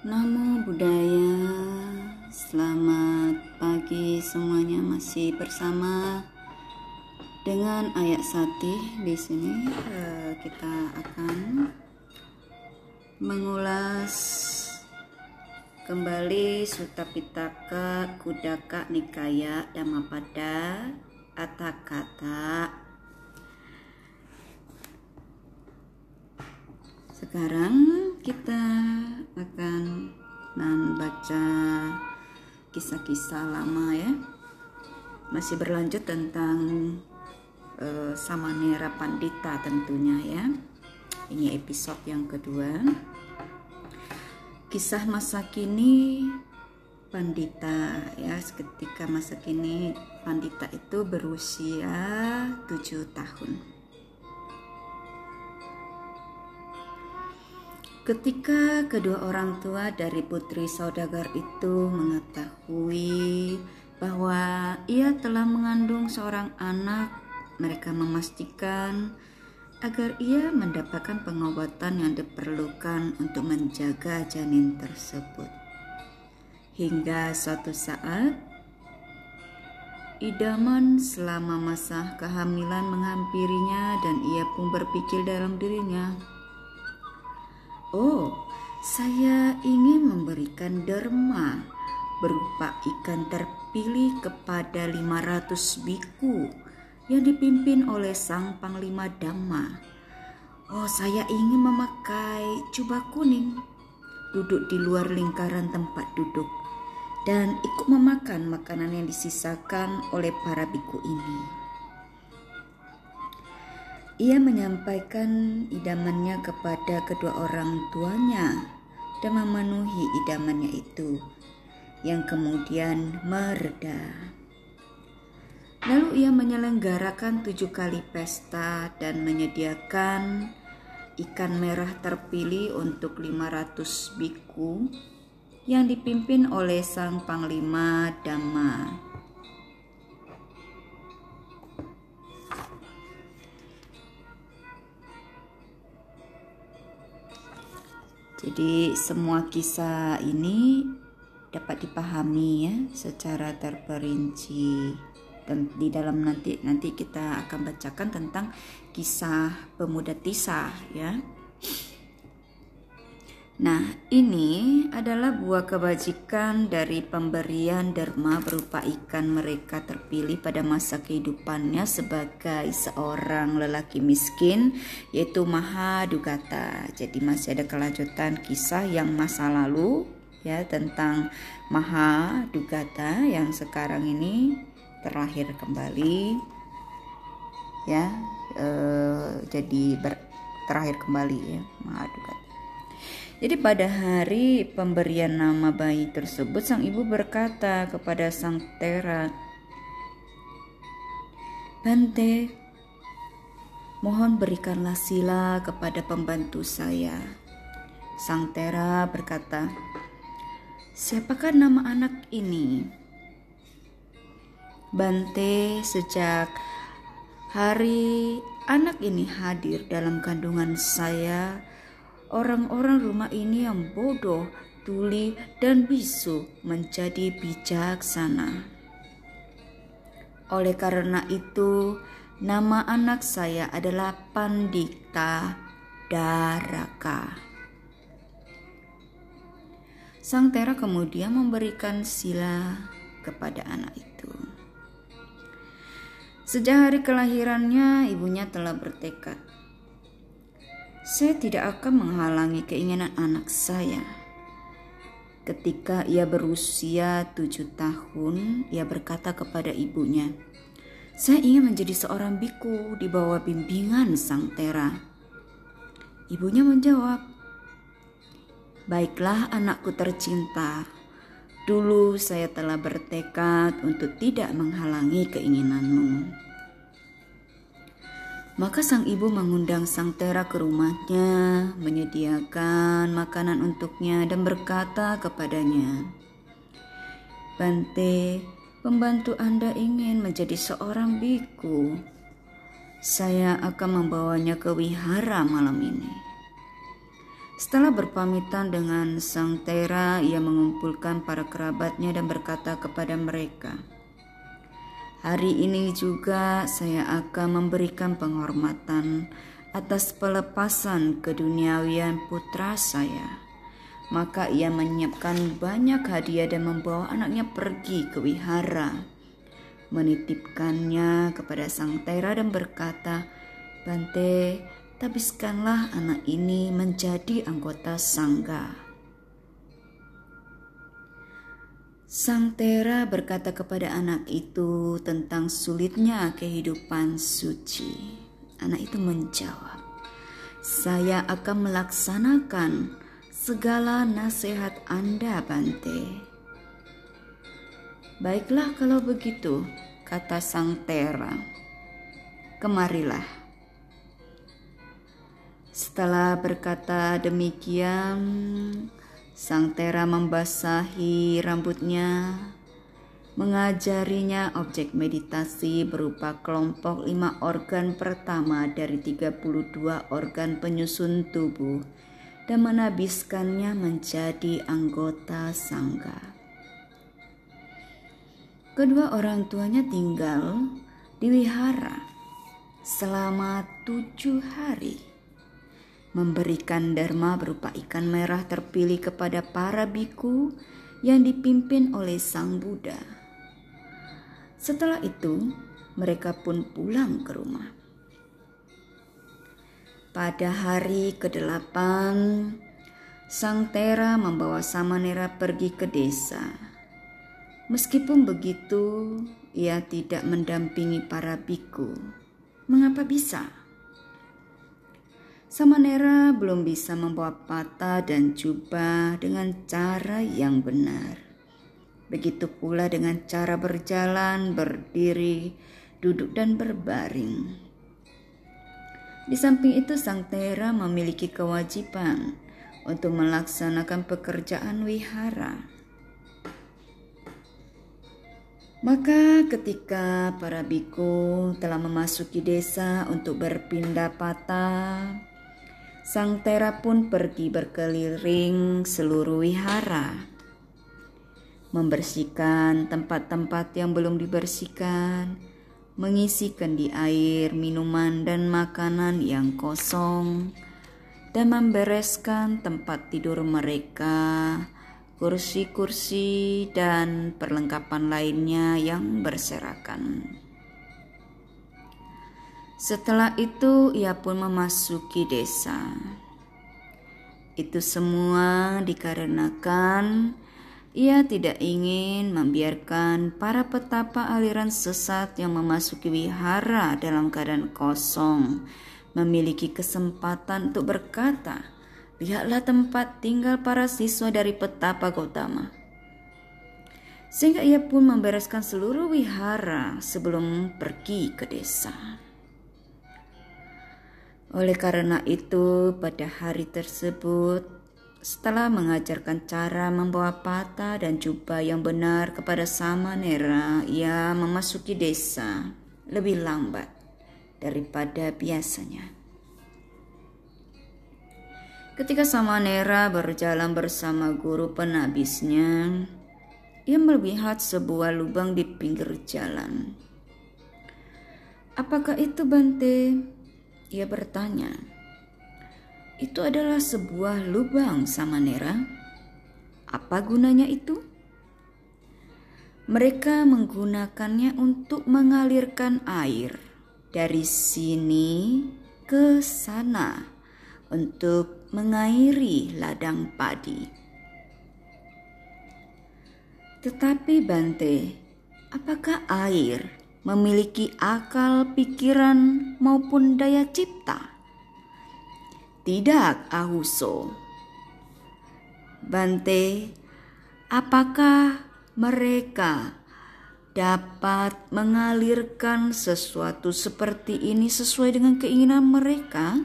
Namo Buddhaya, selamat pagi semuanya. Masih bersama dengan ayat sati di sini. Eh, kita akan mengulas kembali Sutta Pitaka Kudaka Nikaya Dhammapada Atakata Sekarang kita akan membaca kisah-kisah lama ya. Masih berlanjut tentang uh, Samanera Pandita tentunya ya. Ini episode yang kedua. Kisah masa kini Pandita ya, ketika masa kini Pandita itu berusia tujuh tahun. Ketika kedua orang tua dari putri saudagar itu mengetahui bahwa ia telah mengandung seorang anak, mereka memastikan agar ia mendapatkan pengobatan yang diperlukan untuk menjaga janin tersebut. Hingga suatu saat, idaman selama masa kehamilan menghampirinya dan ia pun berpikir dalam dirinya, Oh, saya ingin memberikan derma berupa ikan terpilih kepada 500 biku yang dipimpin oleh sang panglima Dhamma. Oh, saya ingin memakai jubah kuning, duduk di luar lingkaran tempat duduk, dan ikut memakan makanan yang disisakan oleh para biku ini. Ia menyampaikan idamannya kepada kedua orang tuanya dan memenuhi idamannya itu yang kemudian mereda. Lalu ia menyelenggarakan tujuh kali pesta dan menyediakan ikan merah terpilih untuk 500 biku yang dipimpin oleh sang panglima Dhamma. Jadi semua kisah ini dapat dipahami ya secara terperinci dan di dalam nanti nanti kita akan bacakan tentang kisah pemuda Tisa ya. Nah, ini adalah buah kebajikan dari pemberian derma berupa ikan mereka terpilih pada masa kehidupannya sebagai seorang lelaki miskin, yaitu Maha Dugata. Jadi masih ada kelanjutan kisah yang masa lalu ya tentang Maha Dugata yang sekarang ini terlahir kembali ya eh, jadi ber, terakhir kembali ya Maha Dugata. Jadi pada hari pemberian nama bayi tersebut sang ibu berkata kepada sang Tera, Bante, mohon berikanlah sila kepada pembantu saya. Sang Tera berkata, Siapakah nama anak ini? Bante, sejak hari anak ini hadir dalam kandungan saya, orang-orang rumah ini yang bodoh, tuli, dan bisu menjadi bijaksana. Oleh karena itu, nama anak saya adalah Pandita Daraka. Sang Tera kemudian memberikan sila kepada anak itu. Sejak hari kelahirannya, ibunya telah bertekad saya tidak akan menghalangi keinginan anak saya. Ketika ia berusia tujuh tahun, ia berkata kepada ibunya, "Saya ingin menjadi seorang biku di bawah bimbingan Sang Tera." Ibunya menjawab, "Baiklah, anakku tercinta. Dulu saya telah bertekad untuk tidak menghalangi keinginanmu." Maka sang ibu mengundang sang Tera ke rumahnya, menyediakan makanan untuknya dan berkata kepadanya, Bante, pembantu Anda ingin menjadi seorang biku. Saya akan membawanya ke wihara malam ini. Setelah berpamitan dengan Sang Tera, ia mengumpulkan para kerabatnya dan berkata kepada mereka, Hari ini juga saya akan memberikan penghormatan atas pelepasan keduniawian putra saya. Maka ia menyiapkan banyak hadiah dan membawa anaknya pergi ke wihara. Menitipkannya kepada Sang Tera dan berkata, Bante, tabiskanlah anak ini menjadi anggota sangga. Sang Tera berkata kepada anak itu tentang sulitnya kehidupan suci. Anak itu menjawab, "Saya akan melaksanakan segala nasihat Anda, Bante." Baiklah kalau begitu, kata Sang Tera. Kemarilah. Setelah berkata demikian, Sang Tera membasahi rambutnya, mengajarinya objek meditasi berupa kelompok lima organ pertama dari 32 organ penyusun tubuh dan menabiskannya menjadi anggota sangga. Kedua orang tuanya tinggal di wihara selama tujuh hari memberikan dharma berupa ikan merah terpilih kepada para biku yang dipimpin oleh Sang Buddha. Setelah itu, mereka pun pulang ke rumah. Pada hari ke-8, Sang Tera membawa Samanera pergi ke desa. Meskipun begitu, ia tidak mendampingi para biku. Mengapa bisa? Samanera belum bisa membawa pata dan jubah dengan cara yang benar. Begitu pula dengan cara berjalan, berdiri, duduk dan berbaring. Di samping itu Sang Tera memiliki kewajiban untuk melaksanakan pekerjaan wihara. Maka ketika para biku telah memasuki desa untuk berpindah patah, Sang Tera pun pergi berkeliling seluruh wihara, membersihkan tempat-tempat yang belum dibersihkan, mengisikan di air minuman dan makanan yang kosong, dan membereskan tempat tidur mereka, kursi-kursi, dan perlengkapan lainnya yang berserakan. Setelah itu ia pun memasuki desa. Itu semua dikarenakan ia tidak ingin membiarkan para petapa aliran sesat yang memasuki wihara dalam keadaan kosong memiliki kesempatan untuk berkata, "Lihatlah tempat tinggal para siswa dari petapa Gautama." Sehingga ia pun membereskan seluruh wihara sebelum pergi ke desa. Oleh karena itu, pada hari tersebut, setelah mengajarkan cara membawa pata dan jubah yang benar kepada Samanera, ia memasuki desa lebih lambat daripada biasanya. Ketika Samanera berjalan bersama guru penabisnya, ia melihat sebuah lubang di pinggir jalan. Apakah itu Bante? Ia bertanya, "Itu adalah sebuah lubang Samanera. Apa gunanya itu?" Mereka menggunakannya untuk mengalirkan air dari sini ke sana untuk mengairi ladang padi. Tetapi Bante, apakah air memiliki akal pikiran maupun daya cipta? Tidak, Ahuso. Bante, apakah mereka dapat mengalirkan sesuatu seperti ini sesuai dengan keinginan mereka?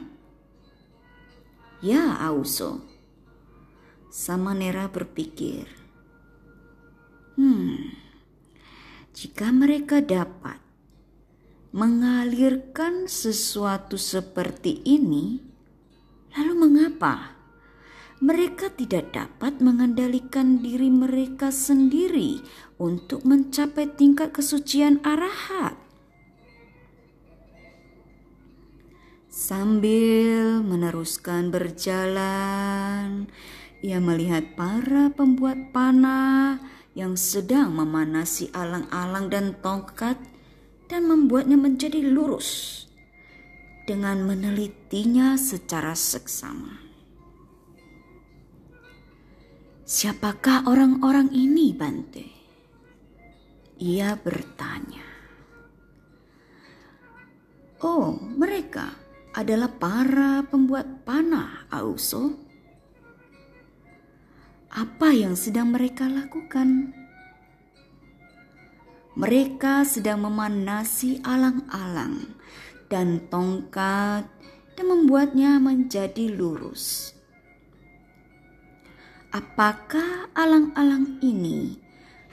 Ya, Auso. Samanera berpikir. Hmm, jika mereka dapat mengalirkan sesuatu seperti ini, lalu mengapa mereka tidak dapat mengendalikan diri mereka sendiri untuk mencapai tingkat kesucian arahat. Sambil meneruskan berjalan, ia melihat para pembuat panah yang sedang memanasi alang-alang dan tongkat dan membuatnya menjadi lurus dengan menelitinya secara seksama. Siapakah orang-orang ini, Bante? Ia bertanya. Oh, mereka adalah para pembuat panah, Auso. Apa yang sedang mereka lakukan? Mereka sedang memanasi alang-alang dan tongkat dan membuatnya menjadi lurus. Apakah alang-alang ini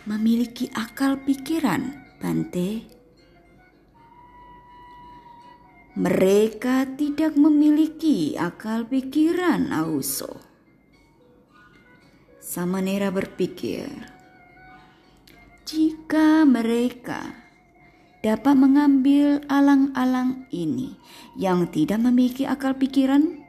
memiliki akal pikiran, Bante? Mereka tidak memiliki akal pikiran, Auso. Samanera berpikir, jika mereka dapat mengambil alang-alang ini yang tidak memiliki akal pikiran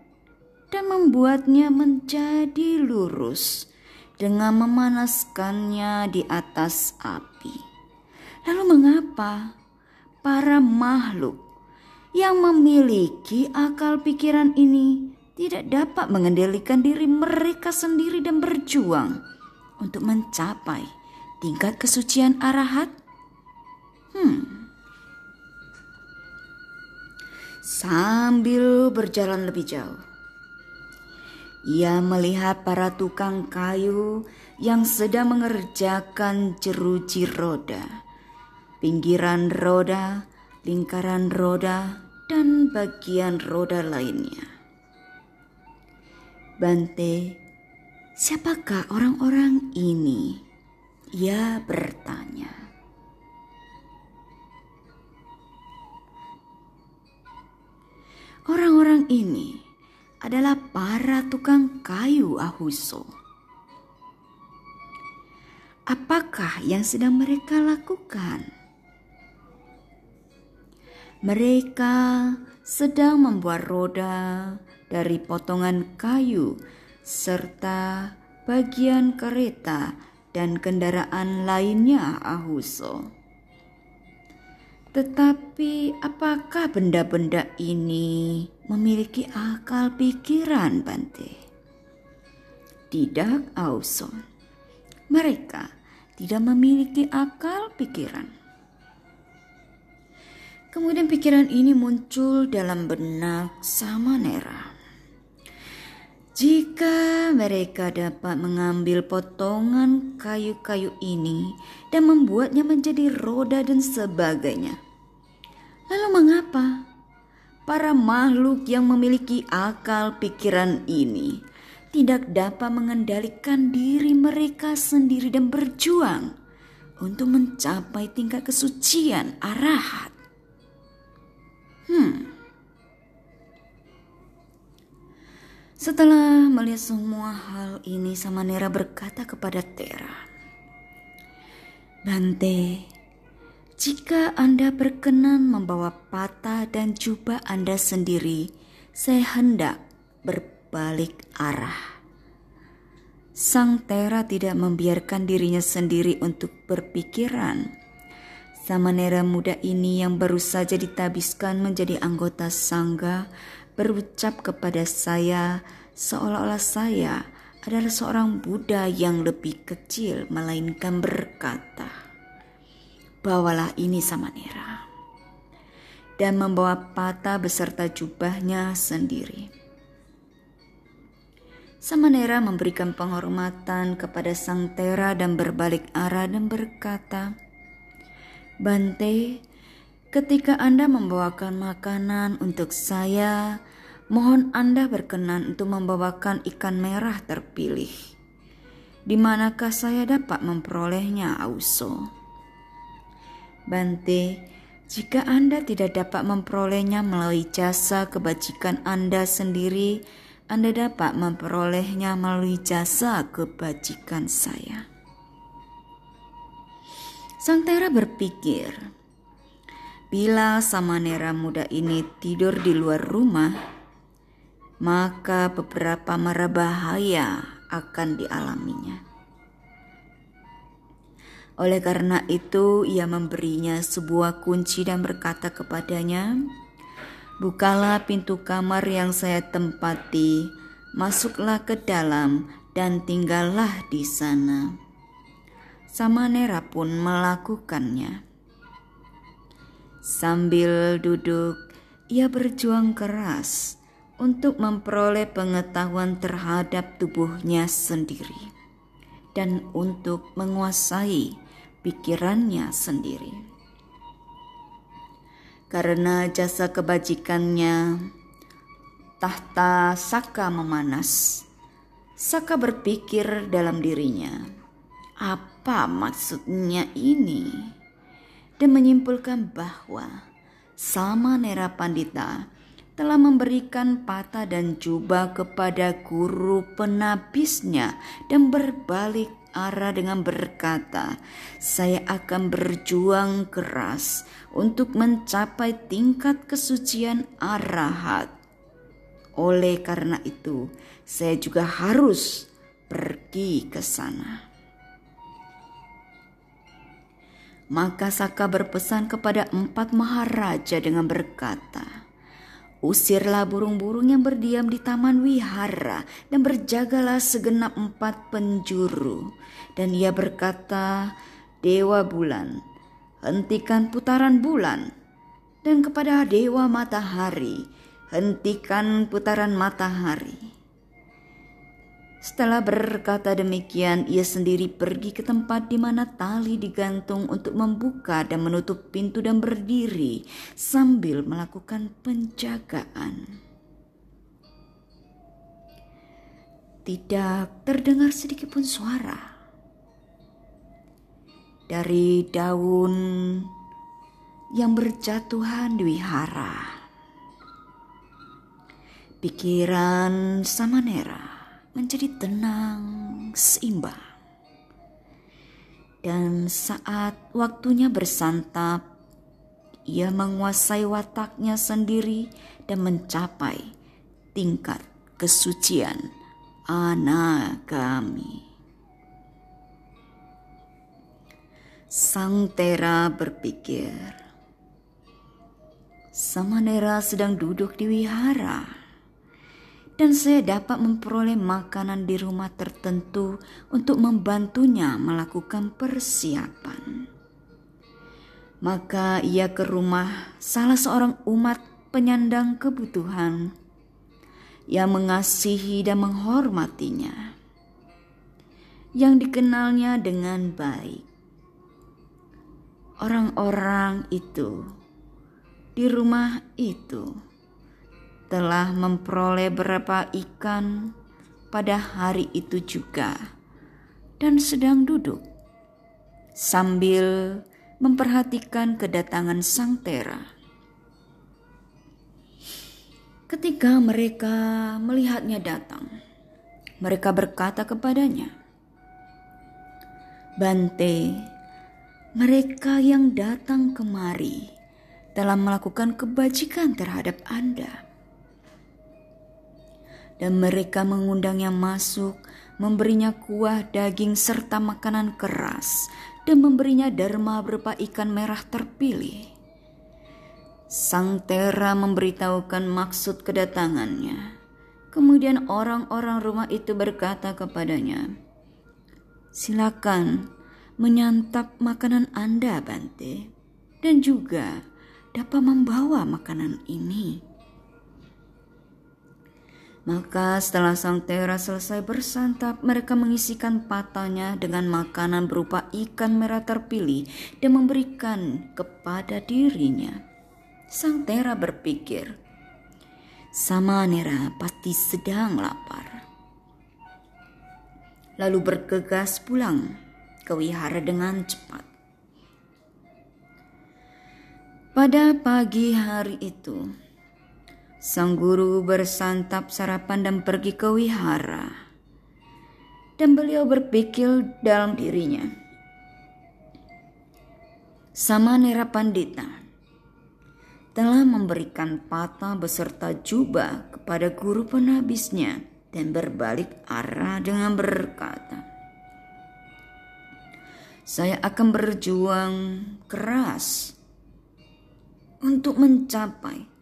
dan membuatnya menjadi lurus dengan memanaskannya di atas api. Lalu mengapa para makhluk yang memiliki akal pikiran ini tidak dapat mengendalikan diri mereka sendiri dan berjuang untuk mencapai tingkat kesucian arahat? Hmm. Sambil berjalan lebih jauh, ia melihat para tukang kayu yang sedang mengerjakan jeruji roda, pinggiran roda, lingkaran roda, dan bagian roda lainnya. Bante, siapakah orang-orang ini? Ia bertanya. Orang-orang ini adalah para tukang kayu Ahuso. Apakah yang sedang mereka lakukan? Mereka sedang membuat roda dari potongan kayu serta bagian kereta dan kendaraan lainnya Ahuso. Tetapi apakah benda-benda ini memiliki akal pikiran Bante? Tidak Ahuso. Mereka tidak memiliki akal pikiran. Kemudian pikiran ini muncul dalam benak Samanera. Jika mereka dapat mengambil potongan kayu-kayu ini dan membuatnya menjadi roda dan sebagainya, lalu mengapa para makhluk yang memiliki akal pikiran ini tidak dapat mengendalikan diri mereka sendiri dan berjuang untuk mencapai tingkat kesucian arahat? Hmm. Setelah melihat semua hal ini, Samanera berkata kepada Tera, Bante, jika Anda berkenan membawa patah dan jubah Anda sendiri, saya hendak berbalik arah. Sang Tera tidak membiarkan dirinya sendiri untuk berpikiran Samanera muda ini yang baru saja ditabiskan menjadi anggota sangga berucap kepada saya seolah-olah saya adalah seorang Buddha yang lebih kecil melainkan berkata, Bawalah ini Samanera dan membawa patah beserta jubahnya sendiri. Samanera memberikan penghormatan kepada Sang Tera dan berbalik arah dan berkata, Bante, ketika Anda membawakan makanan untuk saya, mohon Anda berkenan untuk membawakan ikan merah terpilih. Di manakah saya dapat memperolehnya, Auso? Bante, jika Anda tidak dapat memperolehnya melalui jasa kebajikan Anda sendiri, Anda dapat memperolehnya melalui jasa kebajikan saya. Sang Tera berpikir, bila Samanera muda ini tidur di luar rumah, maka beberapa mara bahaya akan dialaminya. Oleh karena itu, ia memberinya sebuah kunci dan berkata kepadanya, Bukalah pintu kamar yang saya tempati, masuklah ke dalam dan tinggallah di sana. Samanera pun melakukannya. Sambil duduk, ia berjuang keras untuk memperoleh pengetahuan terhadap tubuhnya sendiri dan untuk menguasai pikirannya sendiri karena jasa kebajikannya. Tahta Saka memanas. Saka berpikir dalam dirinya, apa maksudnya ini? Dan menyimpulkan bahwa sama Nera Pandita telah memberikan patah dan jubah kepada guru penabisnya dan berbalik arah dengan berkata, "Saya akan berjuang keras untuk mencapai tingkat kesucian arahat. Oleh karena itu, saya juga harus pergi ke sana." Maka Saka berpesan kepada empat maharaja dengan berkata, Usirlah burung-burung yang berdiam di taman wihara dan berjagalah segenap empat penjuru. Dan ia berkata, Dewa bulan, hentikan putaran bulan. Dan kepada Dewa matahari, hentikan putaran matahari. Setelah berkata demikian, ia sendiri pergi ke tempat di mana tali digantung untuk membuka dan menutup pintu dan berdiri sambil melakukan penjagaan. Tidak terdengar sedikit pun suara dari daun yang berjatuhan di wihara. Pikiran Samanera menjadi tenang, seimbang. Dan saat waktunya bersantap, ia menguasai wataknya sendiri dan mencapai tingkat kesucian anagami. Sang Tera berpikir, Samanera sedang duduk di wihara dan saya dapat memperoleh makanan di rumah tertentu untuk membantunya melakukan persiapan. Maka ia ke rumah salah seorang umat penyandang kebutuhan yang mengasihi dan menghormatinya, yang dikenalnya dengan baik. Orang-orang itu di rumah itu telah memperoleh beberapa ikan pada hari itu juga dan sedang duduk sambil memperhatikan kedatangan sang Tera. Ketika mereka melihatnya datang, mereka berkata kepadanya, "Bante, mereka yang datang kemari telah melakukan kebajikan terhadap Anda dan mereka mengundangnya masuk, memberinya kuah, daging, serta makanan keras, dan memberinya derma berupa ikan merah terpilih. Sang Tera memberitahukan maksud kedatangannya. Kemudian orang-orang rumah itu berkata kepadanya, Silakan menyantap makanan Anda, Bante, dan juga dapat membawa makanan ini. Maka setelah sang Tera selesai bersantap, mereka mengisikan patanya dengan makanan berupa ikan merah terpilih dan memberikan kepada dirinya. Sang Tera berpikir, sama Nera pasti sedang lapar. Lalu bergegas pulang ke wihara dengan cepat. Pada pagi hari itu, Sang guru bersantap sarapan dan pergi ke wihara. Dan beliau berpikir dalam dirinya. Sama Nera Pandita telah memberikan patah beserta jubah kepada guru penabisnya dan berbalik arah dengan berkata, Saya akan berjuang keras untuk mencapai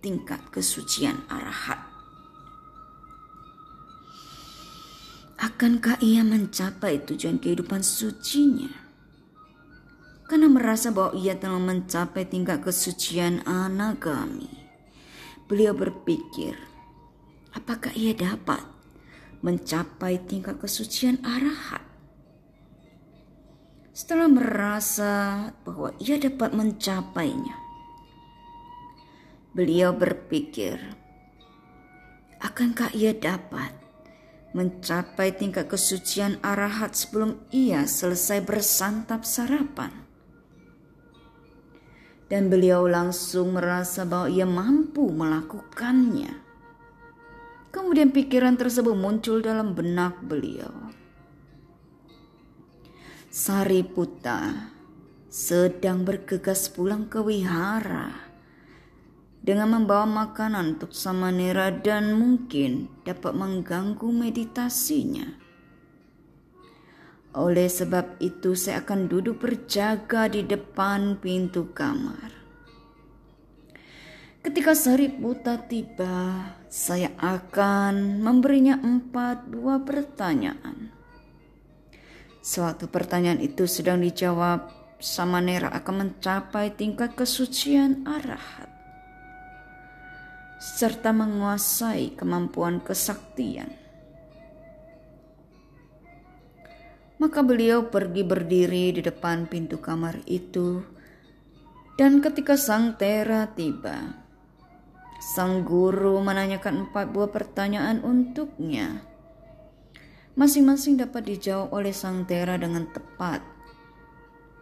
tingkat kesucian arahat. Akankah ia mencapai tujuan kehidupan sucinya? Karena merasa bahwa ia telah mencapai tingkat kesucian anagami. Beliau berpikir, apakah ia dapat mencapai tingkat kesucian arahat? Setelah merasa bahwa ia dapat mencapainya, Beliau berpikir, akankah ia dapat mencapai tingkat kesucian arahat sebelum ia selesai bersantap sarapan? Dan beliau langsung merasa bahwa ia mampu melakukannya. Kemudian pikiran tersebut muncul dalam benak beliau. Sariputa sedang bergegas pulang ke wihara dengan membawa makanan untuk Samanera dan mungkin dapat mengganggu meditasinya. Oleh sebab itu saya akan duduk berjaga di depan pintu kamar. Ketika Sariputa tiba, saya akan memberinya empat buah pertanyaan. Suatu pertanyaan itu sedang dijawab, Samanera akan mencapai tingkat kesucian arahat serta menguasai kemampuan kesaktian. Maka beliau pergi berdiri di depan pintu kamar itu, dan ketika sang Tera tiba, sang guru menanyakan empat buah pertanyaan untuknya. Masing-masing dapat dijawab oleh sang Tera dengan tepat.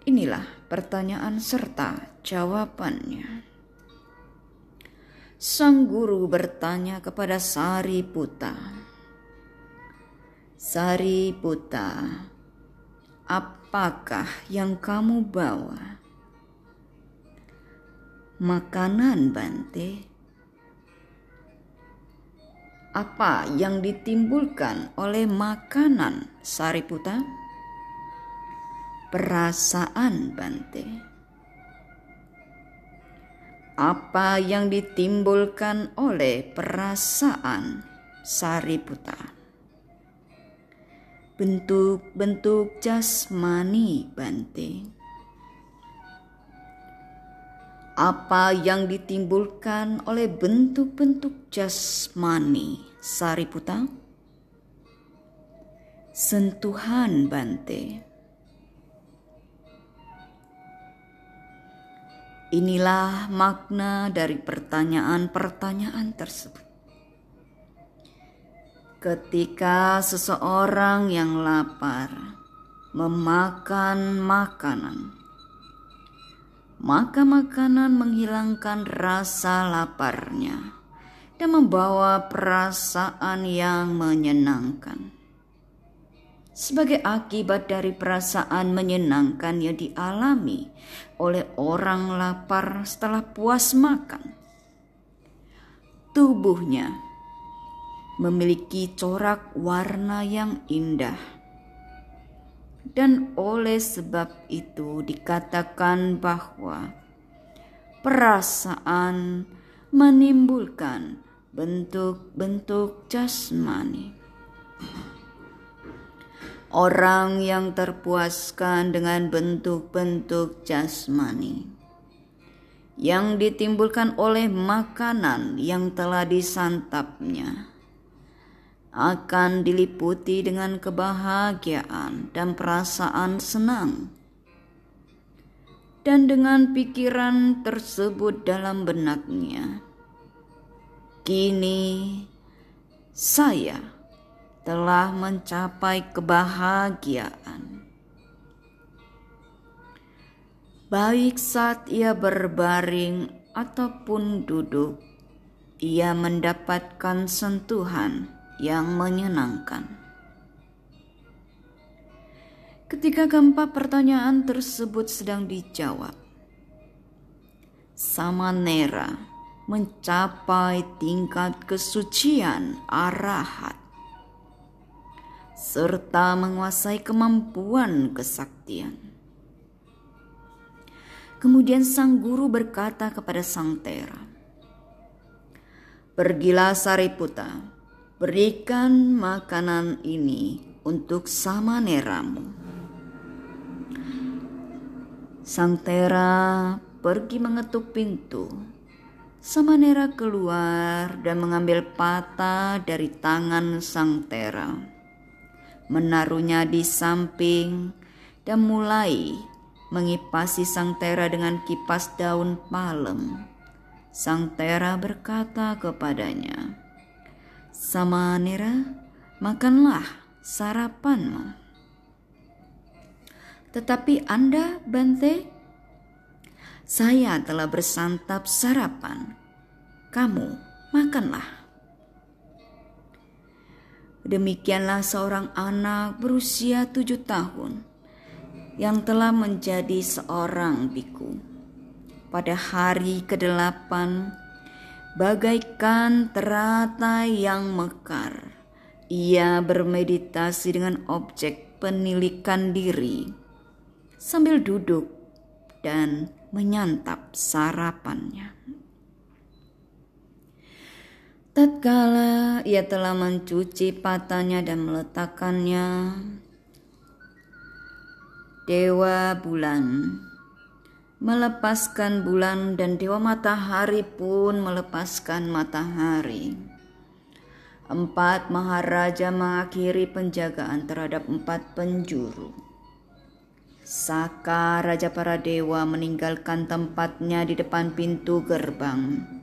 Inilah pertanyaan serta jawabannya. Sang guru bertanya kepada Sariputa. Sariputa, apakah yang kamu bawa? Makanan Bante. Apa yang ditimbulkan oleh makanan Sariputa? Perasaan Bante apa yang ditimbulkan oleh perasaan Sariputa. Bentuk-bentuk jasmani Bante. Apa yang ditimbulkan oleh bentuk-bentuk jasmani Sariputa? Sentuhan Bante Inilah makna dari pertanyaan-pertanyaan tersebut. Ketika seseorang yang lapar memakan makanan, maka makanan menghilangkan rasa laparnya dan membawa perasaan yang menyenangkan. Sebagai akibat dari perasaan menyenangkan yang dialami oleh orang lapar setelah puas makan, tubuhnya memiliki corak warna yang indah. Dan oleh sebab itu dikatakan bahwa perasaan menimbulkan bentuk-bentuk jasmani. Orang yang terpuaskan dengan bentuk-bentuk jasmani yang ditimbulkan oleh makanan yang telah disantapnya akan diliputi dengan kebahagiaan dan perasaan senang. Dan dengan pikiran tersebut dalam benaknya, kini saya telah mencapai kebahagiaan. Baik saat ia berbaring ataupun duduk, ia mendapatkan sentuhan yang menyenangkan. Ketika keempat pertanyaan tersebut sedang dijawab, Samanera mencapai tingkat kesucian arahat serta menguasai kemampuan kesaktian. Kemudian sang guru berkata kepada sang Tera, Pergilah Sariputa, berikan makanan ini untuk Samaneramu. Sang Tera pergi mengetuk pintu. Samanera keluar dan mengambil patah dari tangan sang Tera menaruhnya di samping, dan mulai mengipasi sang Tera dengan kipas daun palem. Sang Tera berkata kepadanya, Samanera, makanlah sarapanmu. Tetapi Anda, Bante, saya telah bersantap sarapan. Kamu makanlah. Demikianlah seorang anak berusia tujuh tahun yang telah menjadi seorang biku. Pada hari kedelapan, bagaikan teratai yang mekar, ia bermeditasi dengan objek penilikan diri sambil duduk dan menyantap sarapannya. Tatkala ia telah mencuci patahnya dan meletakkannya, Dewa Bulan melepaskan bulan dan Dewa Matahari pun melepaskan matahari. Empat Maharaja mengakhiri penjagaan terhadap empat penjuru. Saka Raja para Dewa meninggalkan tempatnya di depan pintu gerbang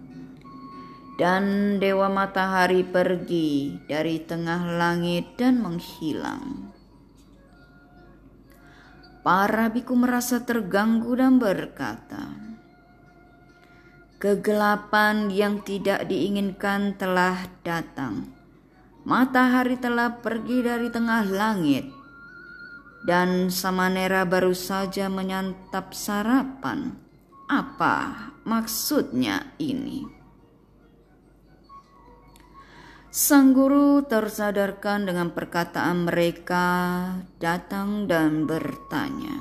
dan dewa matahari pergi dari tengah langit dan menghilang. Para biku merasa terganggu dan berkata, "Kegelapan yang tidak diinginkan telah datang. Matahari telah pergi dari tengah langit." Dan Samanera baru saja menyantap sarapan. Apa maksudnya ini? Sang guru tersadarkan dengan perkataan mereka, datang dan bertanya,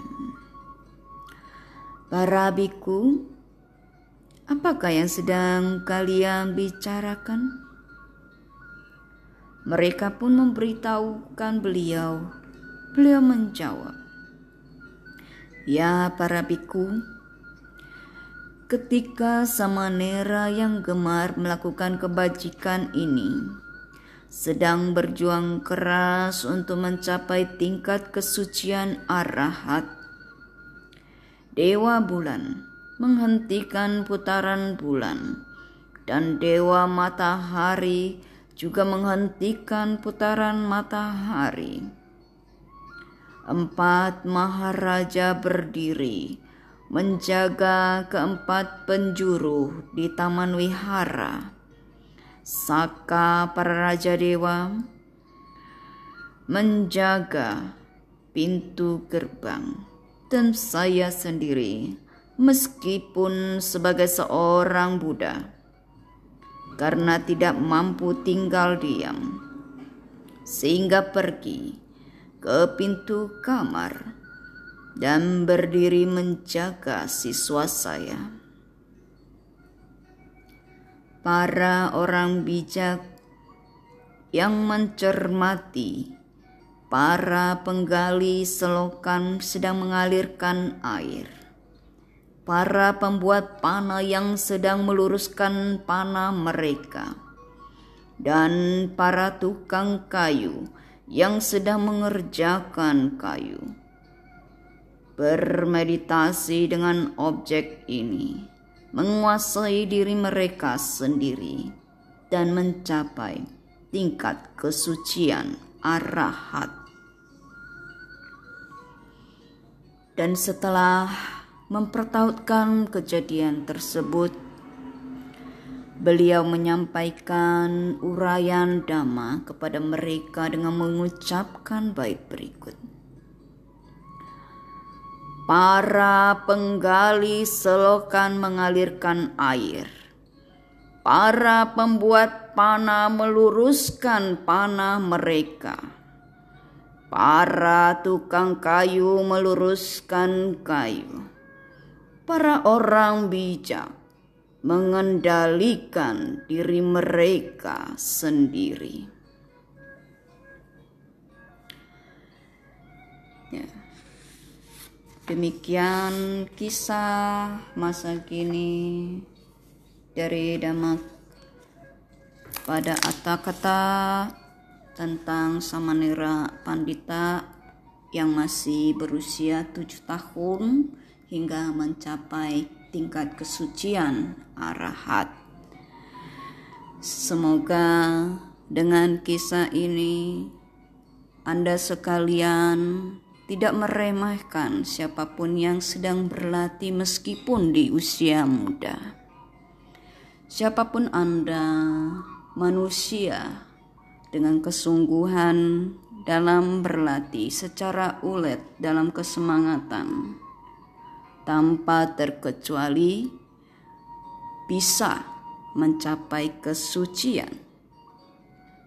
"Para biku, apakah yang sedang kalian bicarakan?" Mereka pun memberitahukan beliau. Beliau menjawab, "Ya, para biku, ketika Samanera yang gemar melakukan kebajikan ini sedang berjuang keras untuk mencapai tingkat kesucian arahat. Dewa bulan menghentikan putaran bulan dan dewa matahari juga menghentikan putaran matahari. Empat maharaja berdiri menjaga keempat penjuru di taman wihara Saka para raja dewa menjaga pintu gerbang dan saya sendiri meskipun sebagai seorang Buddha karena tidak mampu tinggal diam sehingga pergi ke pintu kamar dan berdiri menjaga siswa saya para orang bijak yang mencermati para penggali selokan sedang mengalirkan air. Para pembuat panah yang sedang meluruskan panah mereka. Dan para tukang kayu yang sedang mengerjakan kayu. Bermeditasi dengan objek ini menguasai diri mereka sendiri dan mencapai tingkat kesucian arahat. Dan setelah mempertautkan kejadian tersebut, Beliau menyampaikan uraian dhamma kepada mereka dengan mengucapkan bait berikut. Para penggali selokan mengalirkan air. Para pembuat panah meluruskan panah mereka. Para tukang kayu meluruskan kayu. Para orang bijak mengendalikan diri mereka sendiri. Ya. Demikian kisah masa kini dari Damak pada kata tentang Samanera Pandita yang masih berusia tujuh tahun hingga mencapai tingkat kesucian arahat. Semoga dengan kisah ini Anda sekalian tidak meremehkan siapa pun yang sedang berlatih meskipun di usia muda. Siapa pun Anda, manusia dengan kesungguhan dalam berlatih secara ulet dalam kesemangatan tanpa terkecuali bisa mencapai kesucian.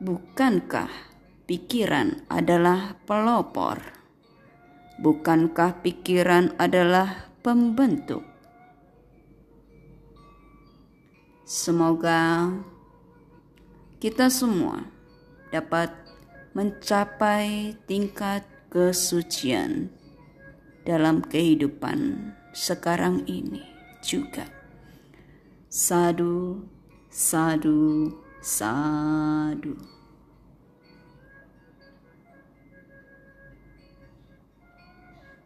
Bukankah pikiran adalah pelopor? Bukankah pikiran adalah pembentuk? Semoga kita semua dapat mencapai tingkat kesucian dalam kehidupan sekarang ini juga. Sadu, sadu, sadu.